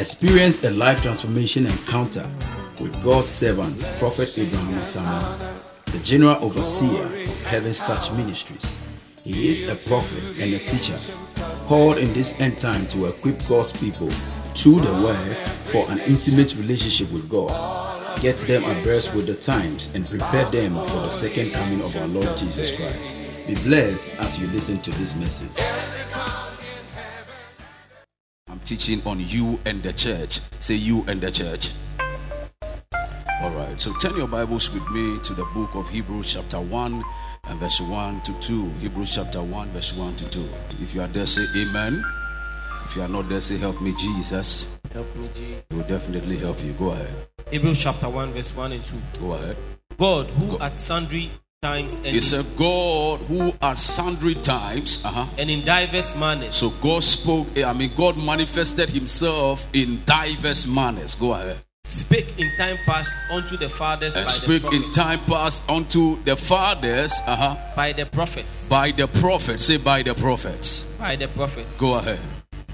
Experience a life transformation encounter with God's servant, Prophet Abraham Samuel, the General Overseer of Heaven's Touch Ministries. He is a prophet and a teacher, called in this end time to equip God's people through the word for an intimate relationship with God. Get them abreast with the times and prepare them for the second coming of our Lord Jesus Christ. Be blessed as you listen to this message. Teaching on you and the church. Say you and the church. All right. So turn your Bibles with me to the book of Hebrews, chapter 1 and verse 1 to 2. Hebrews, chapter 1, verse 1 to 2. If you are there, say amen. If you are not there, say help me, Jesus. Help me, Jesus. He will definitely help you. Go ahead. Hebrews chapter 1, verse 1 and 2. Go ahead. God, who at sundry times and, It's a God who at sundry times, uh-huh. and in diverse manners So God spoke, I mean, God manifested himself in diverse manners. Go ahead. spake in time past unto the fathers And by, speak the in time past unto the fathers, uh-huh, by the prophets. by the prophets. Say by the prophets. By the prophets. Go ahead.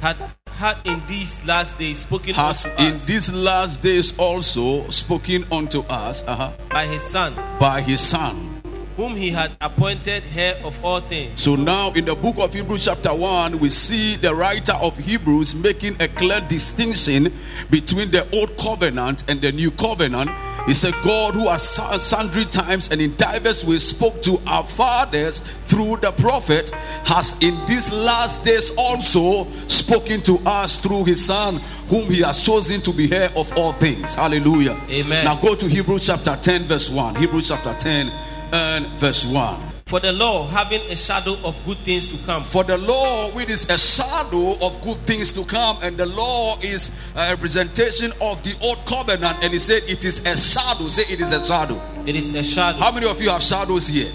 Had, had in these last days spoken Has unto in us these last days also spoken unto us uh-huh, by his Son, by his son. Whom he had appointed heir of all things, So now in the book of Hebrews, chapter 1, we see the writer of Hebrews making a clear distinction between the old covenant and the new covenant. He said, God, who has su- sundry times and in diverse ways spoke to our fathers through the prophet, has in these last days also spoken to us through his son, whom he has chosen to be heir of all things. Hallelujah. Amen. Now go to Hebrews chapter 10, verse 1. Hebrews chapter 10 and verse 1. For the law, having a shadow of good things to come, For the law, which is a shadow of good things to come, and the law is a representation of the old covenant, and he said it is a shadow. Say it is a shadow. it is a shadow. How many of you have shadows here?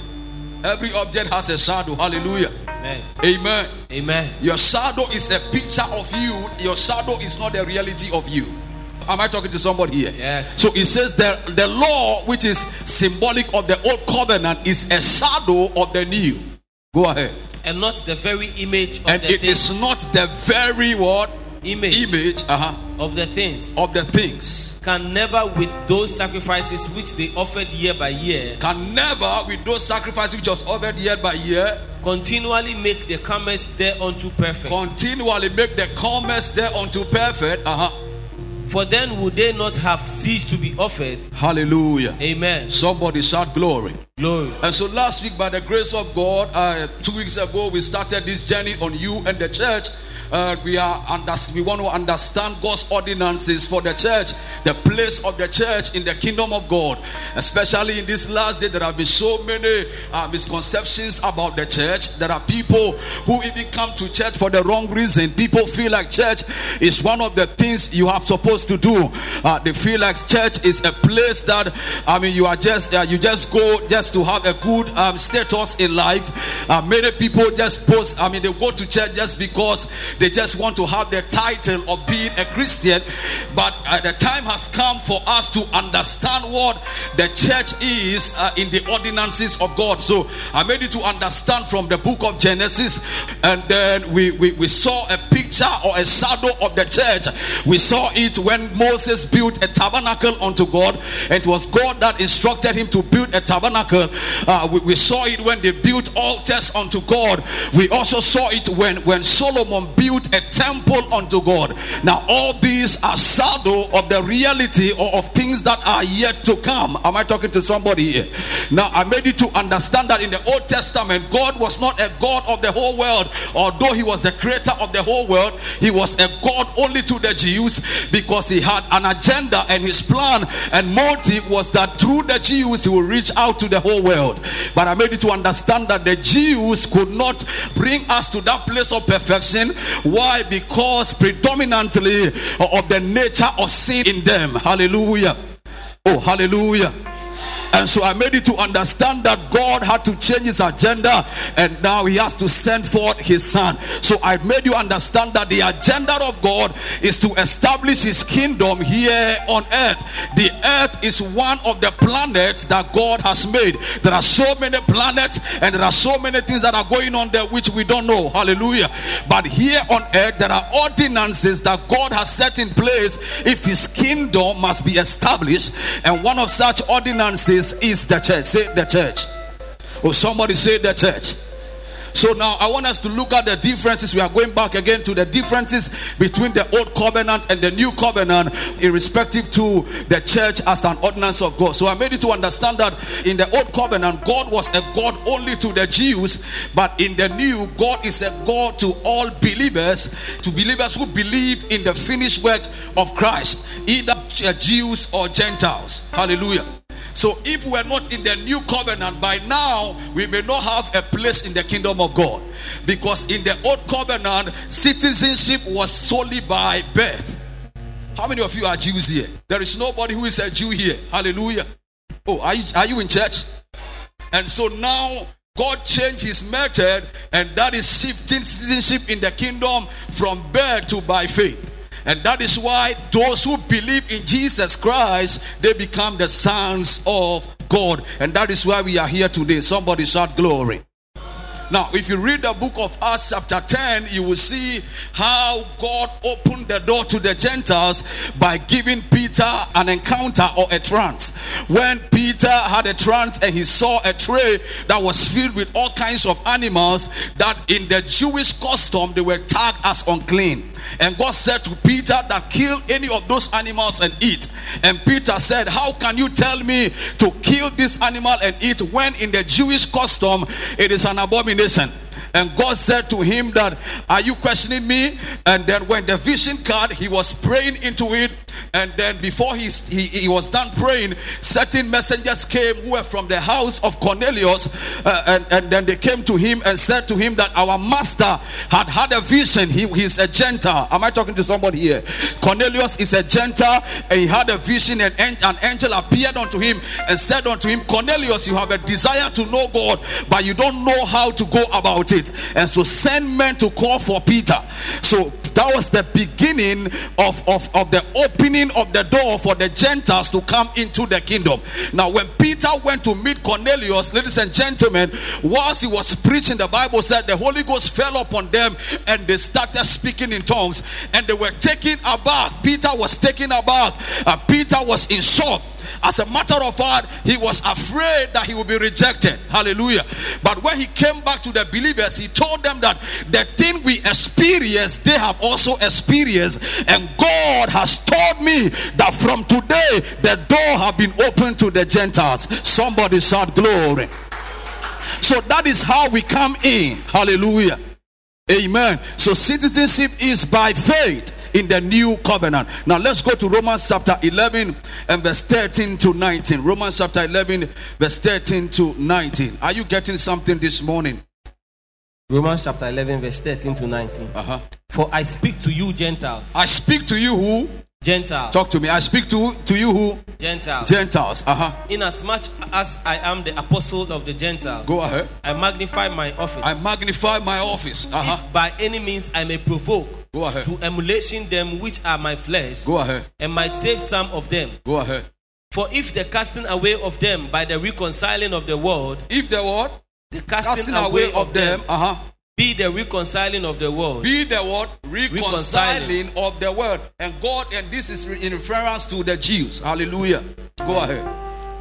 Every object has a shadow. Hallelujah. Amen. Amen. Amen. Your shadow is a picture of you. Your shadow is not the reality of you. Am I talking to somebody here? Yes. So it says that the law, which is symbolic of the old covenant, is a shadow of the new. Go ahead. And not the very image of And the it things. is not the very what image, image uh-huh, of the things. of the things. Can never with those sacrifices which they offered year by year Can never, with those sacrifices which was offered year by year, continually make the commerce there unto perfect. continually make the commerce there unto perfect. Uh-huh. For then would they not have ceased to be offered. Hallelujah. Amen. Somebody shout glory. Glory. And so last week, by the grace of God, uh, two weeks ago, we started this journey on you and the church. Uh, we are under, we want to understand God's ordinances for the church, the place of the church in the kingdom of God. Especially in this last day, there have been so many uh, misconceptions about the church. There are people who even come to church for the wrong reason. People feel like church is one of the things you have supposed to do. Uh, they feel like church is a place that I mean you are just uh, you just go just to have a good um, status in life. Uh, many people just post. I mean they go to church just because they just want to have the title of being a Christian. But uh, the time has come for us to understand what the church is uh, in the ordinances of God. So I made it to understand from the book of Genesis, and then we, we, we saw a picture or a shadow of the church. We saw it when Moses built a tabernacle unto God, and it was God that instructed him to build a tabernacle. Uh, we, we saw it when they built altars unto God. We also saw it when, when Solomon built a temple unto God. Now, all these are shadow of the reality or of things that are yet to come. Am I talking to somebody here? Now, I made it to understand that in the Old Testament, God was not a God of the whole world, although He was the creator of the whole world. He was a God only to the Jews because He had an agenda and His plan and motive was that through the Jews He will reach out to the whole world. But I made it to understand that the Jews could not bring us to that place of perfection. Why? Because predominantly of the nature of sin in them. Hallelujah. Oh, hallelujah. And so I made you to understand that God had to change his agenda and now he has to send forth his son. So I made you understand that the agenda of God is to establish his kingdom here on earth. The earth is one of the planets that God has made. There are so many planets and there are so many things that are going on there which we don't know. Hallelujah. But here on earth, there are ordinances that God has set in place if his kingdom must be established. And one of such ordinances is the church. Say the church. Oh, somebody say the church. So now I want us to look at the differences. We are going back again to the differences between the old covenant and the new covenant, irrespective to the church as an ordinance of God. So I made it to understand that in the old covenant, God was a God only to the Jews, but in the new, God is a God to all believers, to believers who believe in the finished work of Christ, either Jews or Gentiles. Hallelujah. So if we're not in the new covenant by now, we may not have a place in the kingdom of God. Because in the old covenant, citizenship was solely by birth. How many of you are Jews here? There is nobody who is a Jew here. Hallelujah. Oh, are you, are you in church? And so now God changed his method, and that is shifting citizenship in the kingdom from birth to by faith. And that is why those who believe in Jesus Christ, they become the sons of God. And that is why we are here today. Somebody shout glory. Now, if you read the book of Acts, chapter 10, you will see how God opened the door to the Gentiles by giving Peter an encounter or a trance. When Peter had a trance and he saw a tray that was filled with all kinds of animals that in the Jewish custom they were tagged as unclean. And God said to Peter that kill any of those animals and eat. And Peter said, How can you tell me to kill this animal and eat when in the Jewish custom it is an abomination? And God said to him that, Are you questioning me? And then when the vision card, he was praying into it. And then before he, he, he was done praying, certain messengers came who were from the house of Cornelius. Uh, and, and then they came to him and said to him that our master had had a vision. He, he's a Gentile. Am I talking to somebody here? Cornelius is a Gentile and he had a vision and an angel appeared unto him and said unto him, Cornelius, you have a desire to know God, but you don't know how to go about it. And so send men to call for Peter. So that was the beginning of, of, of the opening of the door for the Gentiles to come into the kingdom. Now, when Peter went to meet Cornelius, ladies and gentlemen, whilst he was preaching, the Bible said the Holy Ghost fell upon them and they started speaking in tongues and they were taken aback. Peter was taken aback. and Peter was in shock as a matter of fact, he was afraid that he would be rejected. Hallelujah. But when he came back to the believers, he told them that the thing we experience, they have also experienced. And God has told me that from today, the door have been opened to the Gentiles. Somebody shout glory. So that is how we come in. Hallelujah. Amen. So citizenship is by faith in the new covenant. Now let's go to Romans chapter 11 and verse 13 to 19. Romans chapter 11, verse 13 to 19. Are you getting something this morning? Romans chapter 11, verse 13 to 19. Uh-huh. For I speak to you, Gentiles. I speak to you who? Gentiles. Talk to me. I speak to, to you who? Gentiles. Gentiles. Uh-huh. Inasmuch as I am the apostle of the Gentiles, Go ahead. I magnify my office. I magnify my office. Uh-huh. If by any means I may provoke Go ahead. to emulation them which are my flesh, Go ahead. and might save some of them. Go ahead. For if the casting away of them by the reconciling of the world, If the what? the casting, Casting away, away of them, uh-huh. Be the reconciling of the world, Be the what? Reconciling of the world. And God, and this is in reference to the Jews. Hallelujah. Go ahead.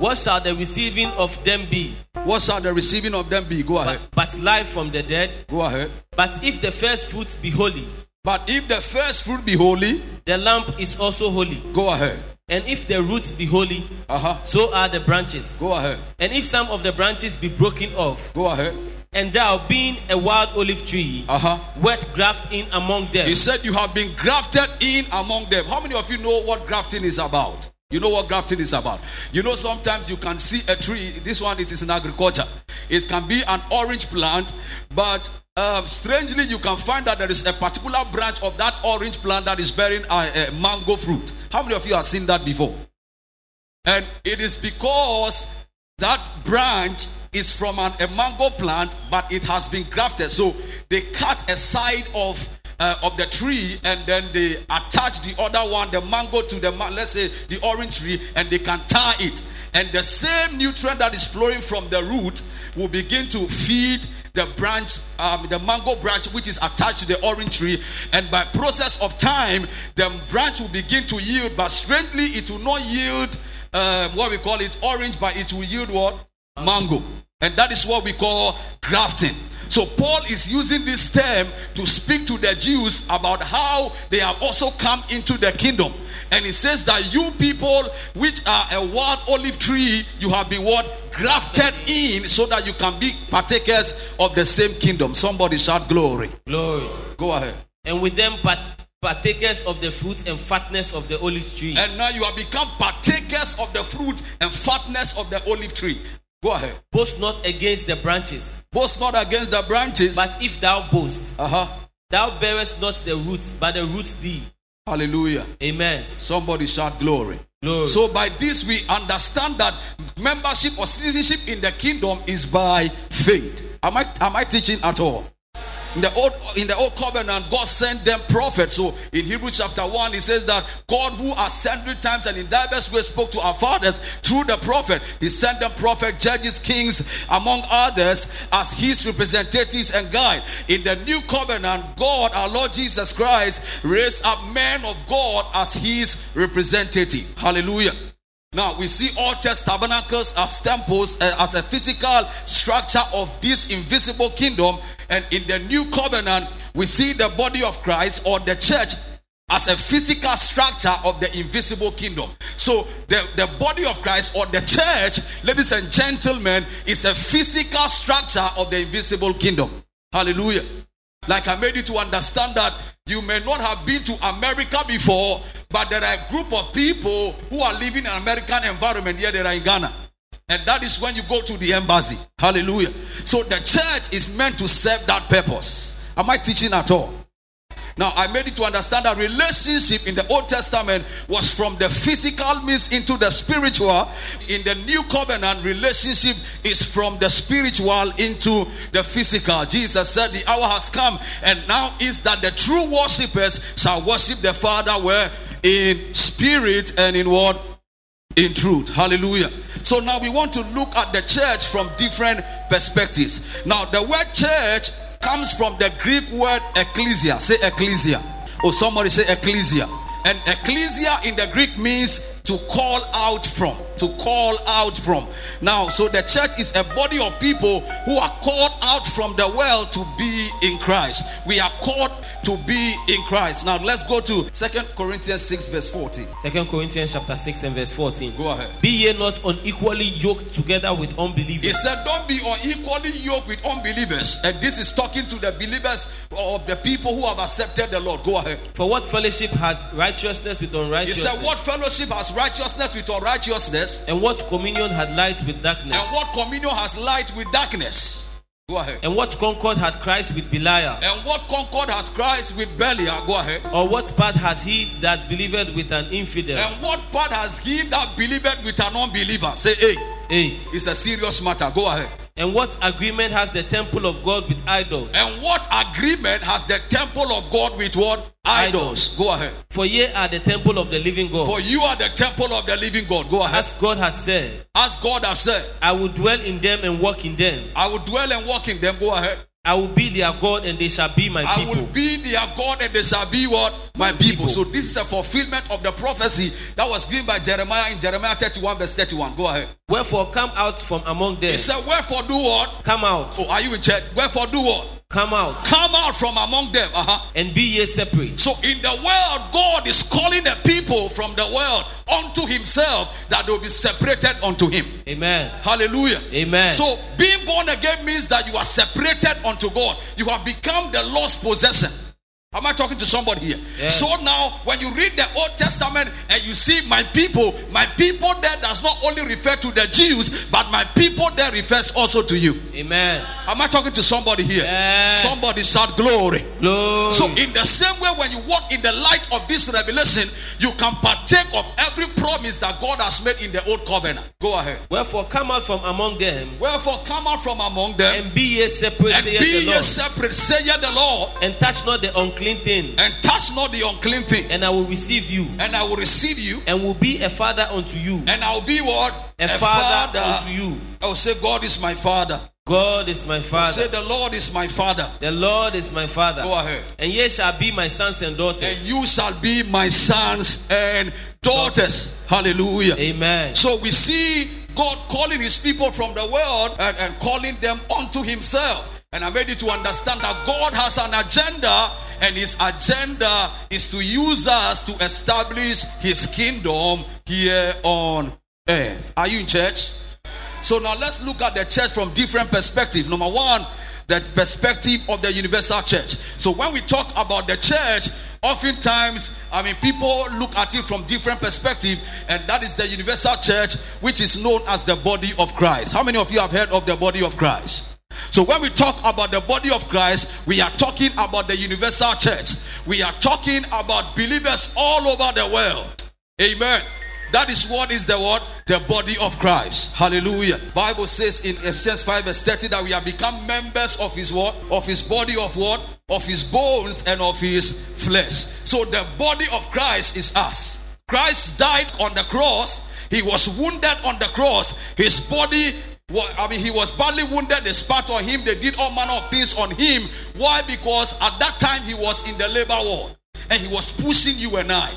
what shall the receiving of them be? What shall the receiving of them be? Go ahead. But, but life from the dead. Go ahead. But if the first fruits be holy, But if the first fruit be holy, the lamp is also holy. go ahead. And if the roots be holy, Uh-huh. so are the branches. Go ahead. And if some of the branches be broken off, Go ahead. And thou being a wild olive tree, Uh-huh. wert graft in among them, He said you have been grafted in among them. How many of you know what grafting is about? You know what grafting is about. You know, sometimes you can see a tree. This one it is in agriculture. It can be an orange plant, but um, strangely, you can find that there is a particular branch of that orange plant that is bearing a, a mango fruit. How many of you have seen that before? And it is because that branch is from an, a mango plant, but it has been grafted. So they cut a side of uh, of the tree and then they attach the other one, the mango, to the let's say the orange tree, and they can tie it. And the same nutrient that is flowing from the root will begin to feed the branch, um, the mango branch, which is attached to the orange tree, and by process of time, the branch will begin to yield. But strangely, it will not yield um, what we call it orange, but it will yield what mango, and that is what we call grafting. So Paul is using this term to speak to the Jews about how they have also come into the kingdom. And he says that you people, which are a wild olive tree, you have been what? Grafted in so that you can be partakers of the same kingdom. Somebody shout glory. Glory. Go ahead. And with them part- partakers of the fruit and fatness of the olive tree. And now you have become partakers of the fruit and fatness of the olive tree. Go ahead. Boast not against the branches, Boast not against the branches. but if thou boast, uh huh. thou bearest not the roots, but the roots thee. Hallelujah. Amen. Somebody shout glory. Glory. So by this we understand that membership or citizenship in the kingdom is by faith. Am I am I teaching at all? In the old in the old covenant, God sent them prophets. So in Hebrews chapter 1, he says that God who at sundry times and in diverse ways spoke to our fathers through the prophet, he sent them prophet, judges, kings, among others, as his representatives and guide. In the new covenant, God, our Lord Jesus Christ, raised up men of God as his representative. Hallelujah. Now we see altar tabernacles as temples uh, as a physical structure of this invisible kingdom, and in the new covenant we see the body of Christ or the church as a physical structure of the invisible kingdom. So the, the body of Christ or the church, ladies and gentlemen, is a physical structure of the invisible kingdom. Hallelujah. Like I made you to understand that you may not have been to America before, but there are a group of people who are living in an American environment here. They are in Ghana. And that is when you go to the embassy. Hallelujah. So the church is meant to serve that purpose. Am I teaching at all? Now, I made it to understand that relationship in the Old Testament was from the physical means into the spiritual. In the New Covenant, relationship is from the spiritual into the physical. Jesus said, The hour has come, and now is that the true worshippers shall worship the Father where in spirit and in what? In truth. Hallelujah. So now we want to look at the church from different perspectives. Now, the word church comes from the Greek word ecclesia. Say ecclesia. Oh, somebody say ecclesia. And ecclesia in the Greek means to call out from. To call out from. Now, so the church is a body of people who are called out from the world to be in Christ. We are called to be in Christ. Now, let's go to Second Corinthians 6, verse 14. Second Corinthians chapter 6 and verse 14. Go ahead. Be ye not unequally yoked together with unbelievers. He said, Don't be unequally yoked with unbelievers. And this is talking to the believers of the people who have accepted the Lord. Go ahead. For what fellowship had righteousness with unrighteousness? He said, What fellowship has righteousness with unrighteousness? And what communion had light with darkness? And what communion has light with darkness? Go ahead. And what concord had Christ with Belial? And what concord has Christ with Belial? Go ahead. Or what part has he that believeth with an infidel? And what part has he that believeth with an unbeliever? Say, hey, Hey. it's a serious matter. Go ahead. And what agreement has the temple of God with idols? And what agreement has the temple of God with what? Idols. Go ahead. For ye are the temple of the living God. For you are the temple of the living God. Go ahead. As God had said, As God has said, I will dwell in them and walk in them. I will dwell and walk in them. Go ahead. I will be their God and they shall be my I people. will be their God and they shall be what? My people. people. So this is a fulfillment of the prophecy that was given by Jeremiah in Jeremiah 31 verse 31. Go ahead. Wherefore come out from among them. He said, Wherefore do what? Come out. Oh, are you in church? Wherefore do what? Come out. Come out from among them. Uh-huh. And be ye separate. So in the world, God is calling the people from the world unto himself that they will be separated unto him. Amen. Hallelujah. Amen. So being born again means that you are separated unto God. You have become the lost possession. Am I talking to somebody here? Yes. So now, when you read the Old Testament and you see my people, my people there does not only refer to the Jews, but my people there refers also to you. Amen. Am I talking to somebody here? Yes. Somebody shout glory. Glory. So, in the same way, when you walk in the light of this revelation, you can partake of every promise that God has made in the old covenant. Go ahead. Wherefore come out from among them Wherefore, come out from among them and be ye separate, and saith be the ye Lord, separate, saith the Lord, and touch not the unclean thing, and touch not the unclean thing, and I will receive you, and I will receive you, and will be a father unto you, and I will be what? a, father, unto you. I will say, God is my father. God is my father. Say, the Lord is my father. The Lord is my father. Go ahead. And ye shall be my sons and daughters. And you shall be my sons and daughters. Hallelujah. Amen. So we see God calling his people from the world and, and calling them unto himself. And I made you to understand that God has an agenda, and his agenda is to use us to establish his kingdom here on earth. Are you in church? So now let's look at the church from different perspectives. Number one, the perspective of the universal church. So when we talk about the church, oftentimes, I mean, people look at it from different perspective, and that is the universal church, which is known as the body of Christ. How many of you have heard of the body of Christ? So when we talk about the body of Christ, we are talking about the universal church. We are talking about believers all over the world. Amen. That is what is the word? The body of Christ. Hallelujah. Bible says in Ephesians 5 verse 30 that we have become members of his what? Of his body of what? Of his bones and of his flesh. So the body of Christ is us. Christ died on the cross. He was wounded on the cross. His body I mean, he was badly wounded. They spat on him. They did all manner of things on him. Why? Because at that time he was in the labor ward and he was pushing you and I.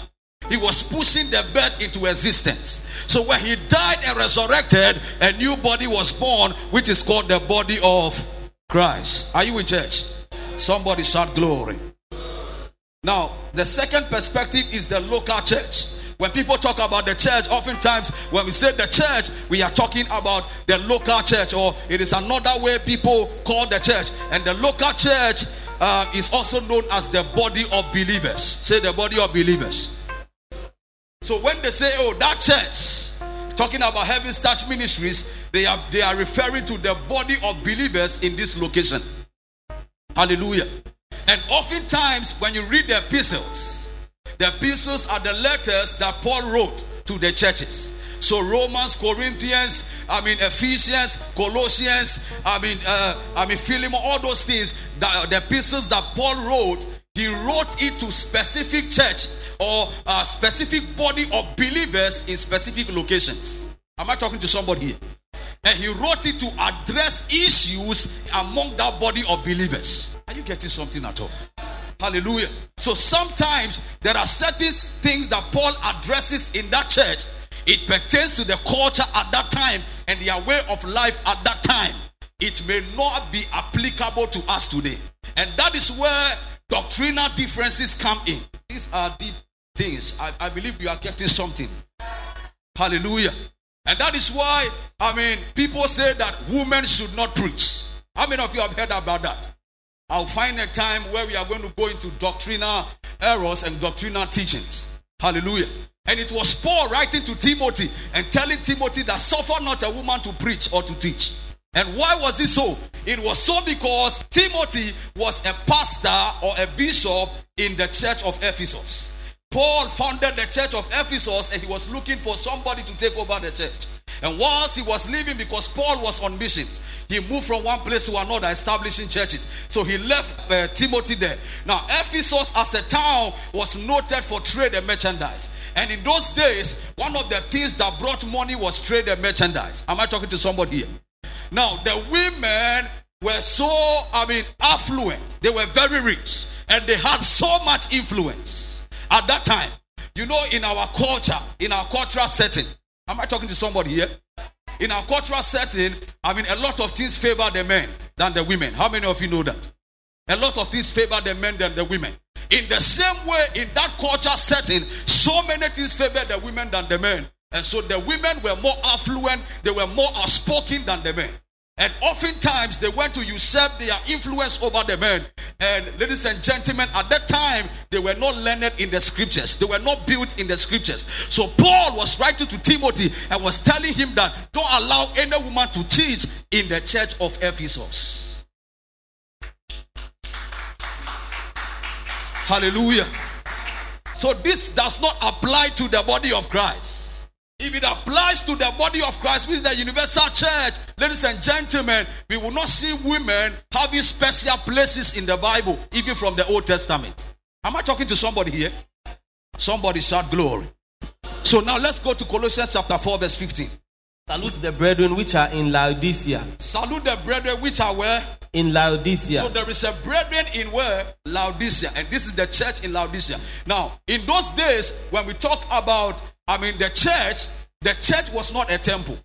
He was pushing the birth into existence. So when he died and resurrected, a new body was born, which is called the body of Christ. Are you in church? Somebody shout glory. Now, the second perspective is the local church. When people talk about the church, oftentimes when we say the church, we are talking about the local church, or it is another way people call the church. And the local church uh, is also known as the body of believers. Say the body of believers. So when they say, oh, that church, talking about Heaven's Touch Ministries, they are they are referring to the body of believers in this location. Hallelujah. And oftentimes, when you read the epistles, the epistles are the letters that Paul wrote to the churches. So Romans, Corinthians, I mean Ephesians, Colossians, I mean uh, I mean Philemon, all those things, the, the epistles that Paul wrote, he wrote it to specific church or a specific body of believers in specific locations. Am I talking to somebody here? And he wrote it to address issues among that body of believers. Are you getting something at all? Hallelujah. So sometimes there are certain things that Paul addresses in that church. It pertains to the culture at that time and their way of life at that time. It may not be applicable to us today. And that is where doctrinal differences come in. These are deep things. I, I believe you are getting something. Hallelujah. And that is why, I mean, people say that women should not preach. How many of you have heard about that? I'll find a time where we are going to go into doctrinal errors and doctrinal teachings. Hallelujah. And it was Paul writing to Timothy and telling Timothy that suffer not a woman to preach or to teach. And why was it so? It was so because Timothy was a pastor or a bishop in the church of Ephesus. Paul founded the church of Ephesus and he was looking for somebody to take over the church. And whilst he was leaving, because Paul was on missions, he moved from one place to another, establishing churches. So he left uh, Timothy there. Now, Ephesus as a town was noted for trade and merchandise. And in those days, one of the things that brought money was trade and merchandise. Am I talking to somebody here? Now, the women were so, I mean, affluent. They were very rich. And they had so much influence at that time, you know, in our culture, in our cultural setting, am I talking to somebody here? In our cultural setting, I mean, a lot of things favor the men than the women. How many of you know that? A lot of things favor the men than the women. In the same way, in that culture setting, so many things favor the women than the men. And so the women were more affluent, they were more outspoken than the men. And oftentimes they went to usurp their influence over the men. And ladies and gentlemen, at that time, they were not learned in the scriptures. They were not built in the scriptures. So Paul was writing to Timothy and was telling him that don't allow any woman to teach in the church of Ephesus. Hallelujah. So this does not apply to the body of Christ. If it applies to the body of Christ, which is the universal church, ladies and gentlemen, we will not see women having special places in the Bible, even from the Old Testament. Am I talking to somebody here? Somebody shout glory. So now let's go to Colossians chapter 4, verse 15. Salute the brethren which are in Laodicea. Salute the brethren which are where? In Laodicea. So there is a brethren in where? Laodicea. And this is the church in Laodicea. Now, in those days, when we talk about, I mean, the church, the church was not a temple.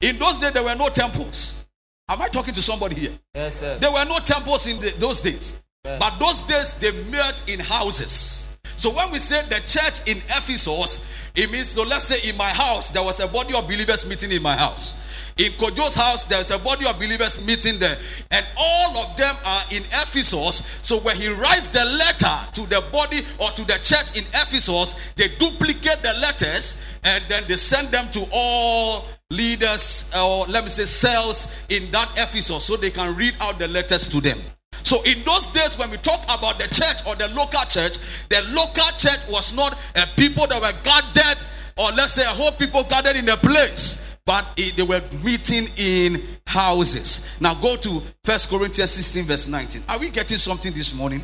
In those days, there were no temples. Am I talking to somebody here? yes, sir. There were no temples in the, those days. But those days, they met in houses. So when we say the church in Ephesus, it means, so let's say in my house, there was a body of believers meeting in my house. In Kojo's house, there's a body of believers meeting there. And all of them are in Ephesus. So when he writes the letter to the body or to the church in Ephesus, they duplicate the letters and then they send them to all leaders or let me say cells in that Ephesus so they can read out the letters to them. So in those days, when we talk about the church or the local church, the local church was not a people that were gathered, or let's say a whole people gathered in a place, but it- they were meeting in houses. Now go to First Corinthians 16, verse 19. Are we getting something this morning?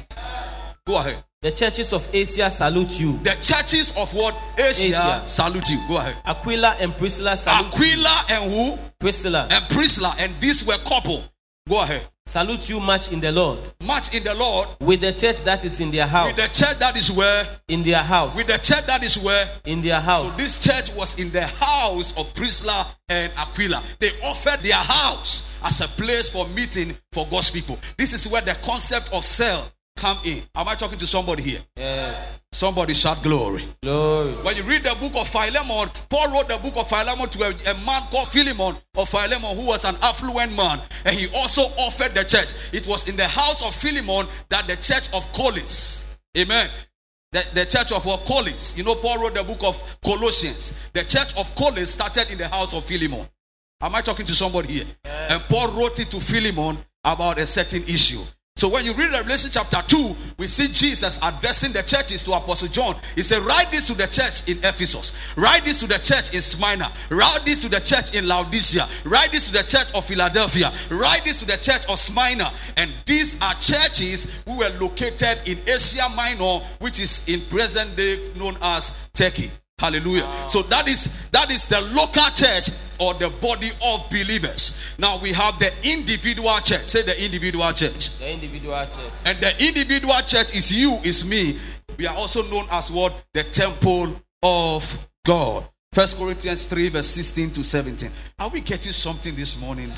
Go ahead. The churches of Asia salute you. The churches of what Asia, Asia. salute you. Go ahead. Aquila and Priscilla salute Aquila and who? Priscilla And Priscilla, and these were couple. Go ahead. salute you much in the Lord. Much in the Lord With the church that is in their house. with the church that is where In their house. with the church that is where In their house. So this church was in the house of Priscilla and Aquila. They offered their house as a place for meeting for God's people. This is where the concept of cell come in. Am I talking to somebody here? Yes. Somebody shout glory. Glory. When you read the book of Philemon, Paul wrote the book of Philemon to a, a man called Philemon of Philemon who was an affluent man and he also offered the church. It was in the house of Philemon that the church of Collins, amen. The, the church of what? You know, Paul wrote the book of Colossians. The church of Collins started in the house of Philemon. Am I talking to somebody here? And Paul wrote it to Philemon about a certain issue. So when you read Revelation chapter 2, we see Jesus addressing the churches to Apostle John. He said, Write this to the church in Ephesus. Write this to the church in Smyrna. Write this to the church in Laodicea. Write this to the church of Philadelphia. Write this to the church of Smyrna. And these are churches who were located in Asia Minor, which is in present day known as Turkey. Hallelujah. So that is that is the local church or the body of believers. Now we have the individual church. Say the individual church. The individual church. And the individual church is you, is me. We are also known as what? The temple of God. First Corinthians 3, verse 16 to 17. Are we getting something this morning?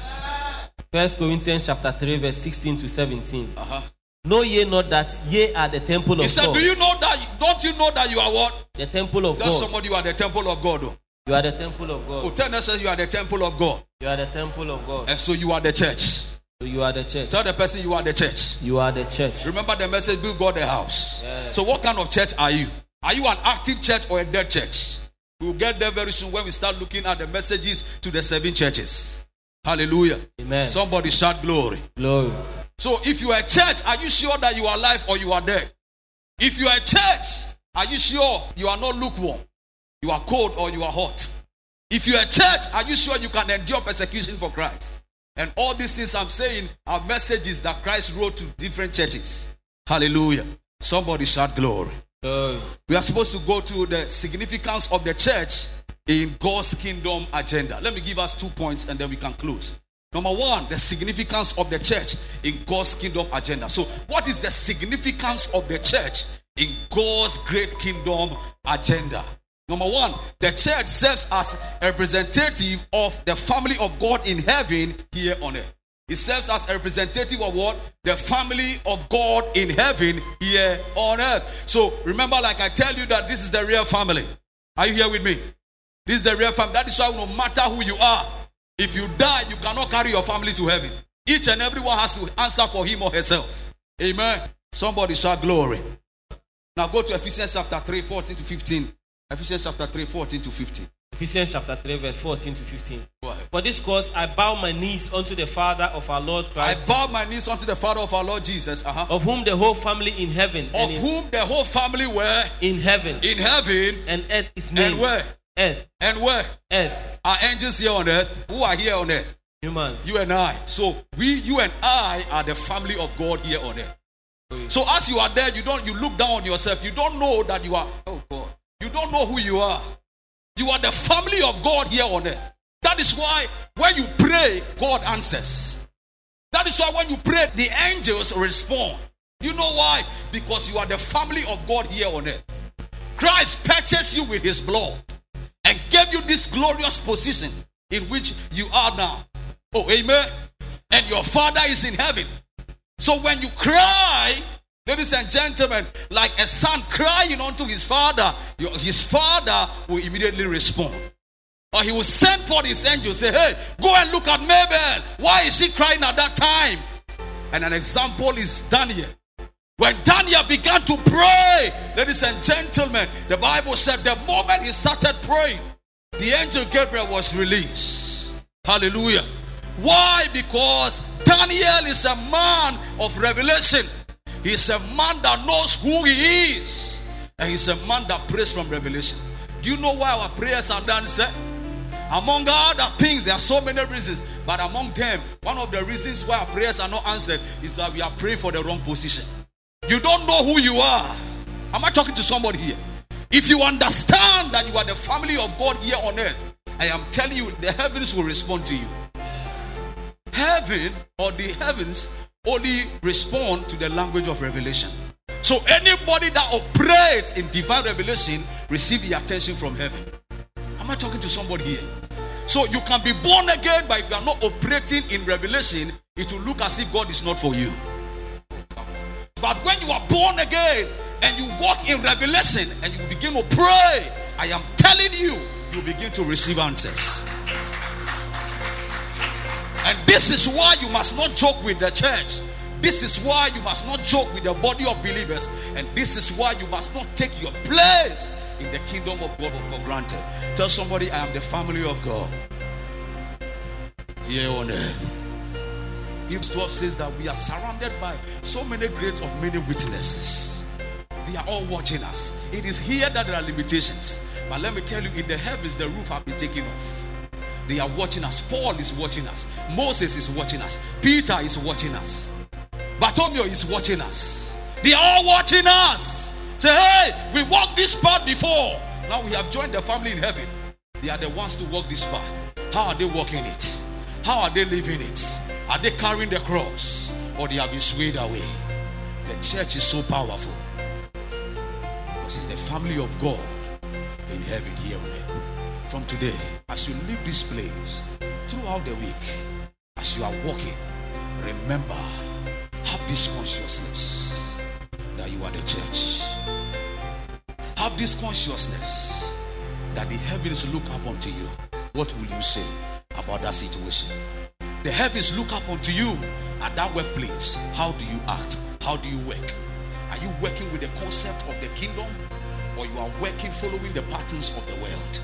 First Corinthians chapter 3, verse 16 to 17. Uh-huh. Know ye not that ye are the temple of God. He said? Do you know that? Don't you know that you are what? the temple of Tell God. somebody you are the temple of God. Oh, You are the temple of God. tell us you are the temple of God. You are the temple of God. And so you are the church. So you are the church. Tell the person you are the church. You are the church. Remember the message, build God a house. Yes. So, what kind of church are you? Are you an active church or a dead church? We'll get there very soon when we start looking at the messages to the seven churches. Hallelujah. Amen. Somebody shout glory. Glory. So, if you are a church, are you sure that you are alive or you are dead? If you are a church, are you sure you are not lukewarm? You are cold or you are hot? If you are a church, are you sure you can endure persecution for Christ? And all these things I'm saying are messages that Christ wrote to different churches. Hallelujah. Somebody shout glory. Glory. We are supposed to go to the significance of the church in God's kingdom agenda. Let me give us two points and then we can close. Number one, the significance of the church in God's kingdom agenda. So, what is the significance of the church in God's great kingdom agenda? Number one, the church serves as a representative of the family of God in heaven here on earth. It serves as a representative of what? The family of God in heaven here on earth. So remember, like I tell you, that this is the real family. Are you here with me? This is the real family. That is why no matter who you are, if you die, you cannot carry your family to heaven. Each and everyone has to answer for him or herself. Amen. Somebody shout glory. Now go to Ephesians chapter 3, 14 to 15. Ephesians chapter 3, 14 to 15. Ephesians chapter 3, verse 14 to 15. For this cause I bow my knees unto the Father of our Lord Christ. I bow my knees unto the Father of our Lord Jesus, uh-huh, of whom the whole family in heaven of in, whom the whole family were in heaven in heaven and earth is named. and where Earth, and where earth, are angels here on earth? Who are here on earth? humans. You and I. So we, you and I, are the family of God here on earth. So as you are there, you don't you look down on yourself. You don't know that you are. Oh God. You don't know who you are. You are the family of God here on earth. That is why when you pray, God answers. That is why when you pray, the angels respond. You know why? Because you are the family of God here on earth. Christ purchased you with his blood and gave you this glorious position in which you are now. Oh, amen. And your Father is in heaven. So when you cry, ladies and gentlemen, like a son crying unto his father, his father will immediately respond. Or he will send for his angel, say, Hey, go and look at Mabel. Why is she crying at that time? And an example is Daniel. When Daniel began to pray, ladies and gentlemen, the Bible said the moment he started praying, the angel Gabriel was released. Hallelujah. Why? Because Daniel is a man of revelation. He's a man that knows who he is. And he's a man that prays from revelation. Do you know why our prayers are sir? Among other things, there are so many reasons. But among them, one of the reasons why our prayers are not answered is that we are praying for the wrong position. You don't know who you are. Am I talking to somebody here? If you understand that you are the family of God here on earth, I am telling you, the heavens will respond to you. Heaven or the heavens only respond to the language of revelation. So anybody that operates in divine revelation receive the attention from heaven. Am I talking to somebody here? So you can be born again, but if you are not operating in revelation, it will look as if God is not for you. But when you are born again and you walk in revelation and you begin to pray, I am telling you, you begin to receive answers. And this is why you must not joke with the church. This is why you must not joke with the body of believers. And this is why you must not take your place in the kingdom of God for granted. Tell somebody, I am the family of God here on earth. Hebrews 12 says that we are surrounded by so many great of many witnesses. They are all watching us. It is here that there are limitations. But let me tell you, in the heavens, the roof have been taken off. They are watching us. Paul is watching us. Moses is watching us. Peter is watching us. Bartholomew is watching us. They are all watching us. Say, hey, we walked this path before. Now we have joined the family in heaven. They are the ones to walk this path. How are they walking it? How are they living it? Are they carrying the cross? Or they have been swayed away? The church is so powerful. Because it's the family of God in heaven here on earth. From today, as you leave this place, throughout the week, as you are walking, remember, have this consciousness that you are the church. Have this consciousness that the heavens look up unto you. What will you say about that situation? The heavens look up unto you at that workplace. How do you act? How do you work? Are you working with the concept of the kingdom or you are working following the patterns of the world?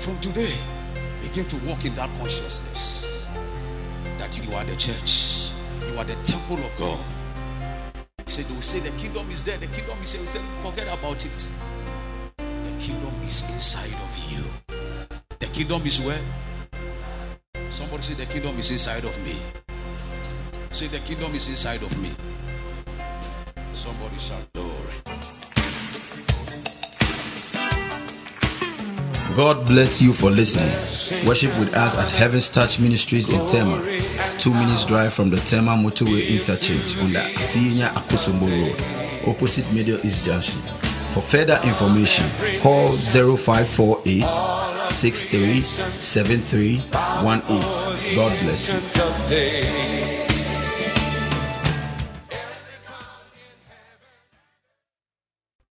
From today, begin to walk in that consciousness that you are the church, you are the temple of God. He said, They will say the kingdom is there, the kingdom is here. He said, Forget about it. The kingdom is inside of you. The kingdom is where? Somebody say, The kingdom is inside of me. Say, The kingdom is inside of me. Somebody shout, Glory. God bless you for listening. Worship with us at Heaven's Touch Ministries in Tema, two minutes drive from the Tema Motorway Interchange on the Afienya Akosombo Road, opposite Middle East Junction. For further information, call 0548 637318. God bless you.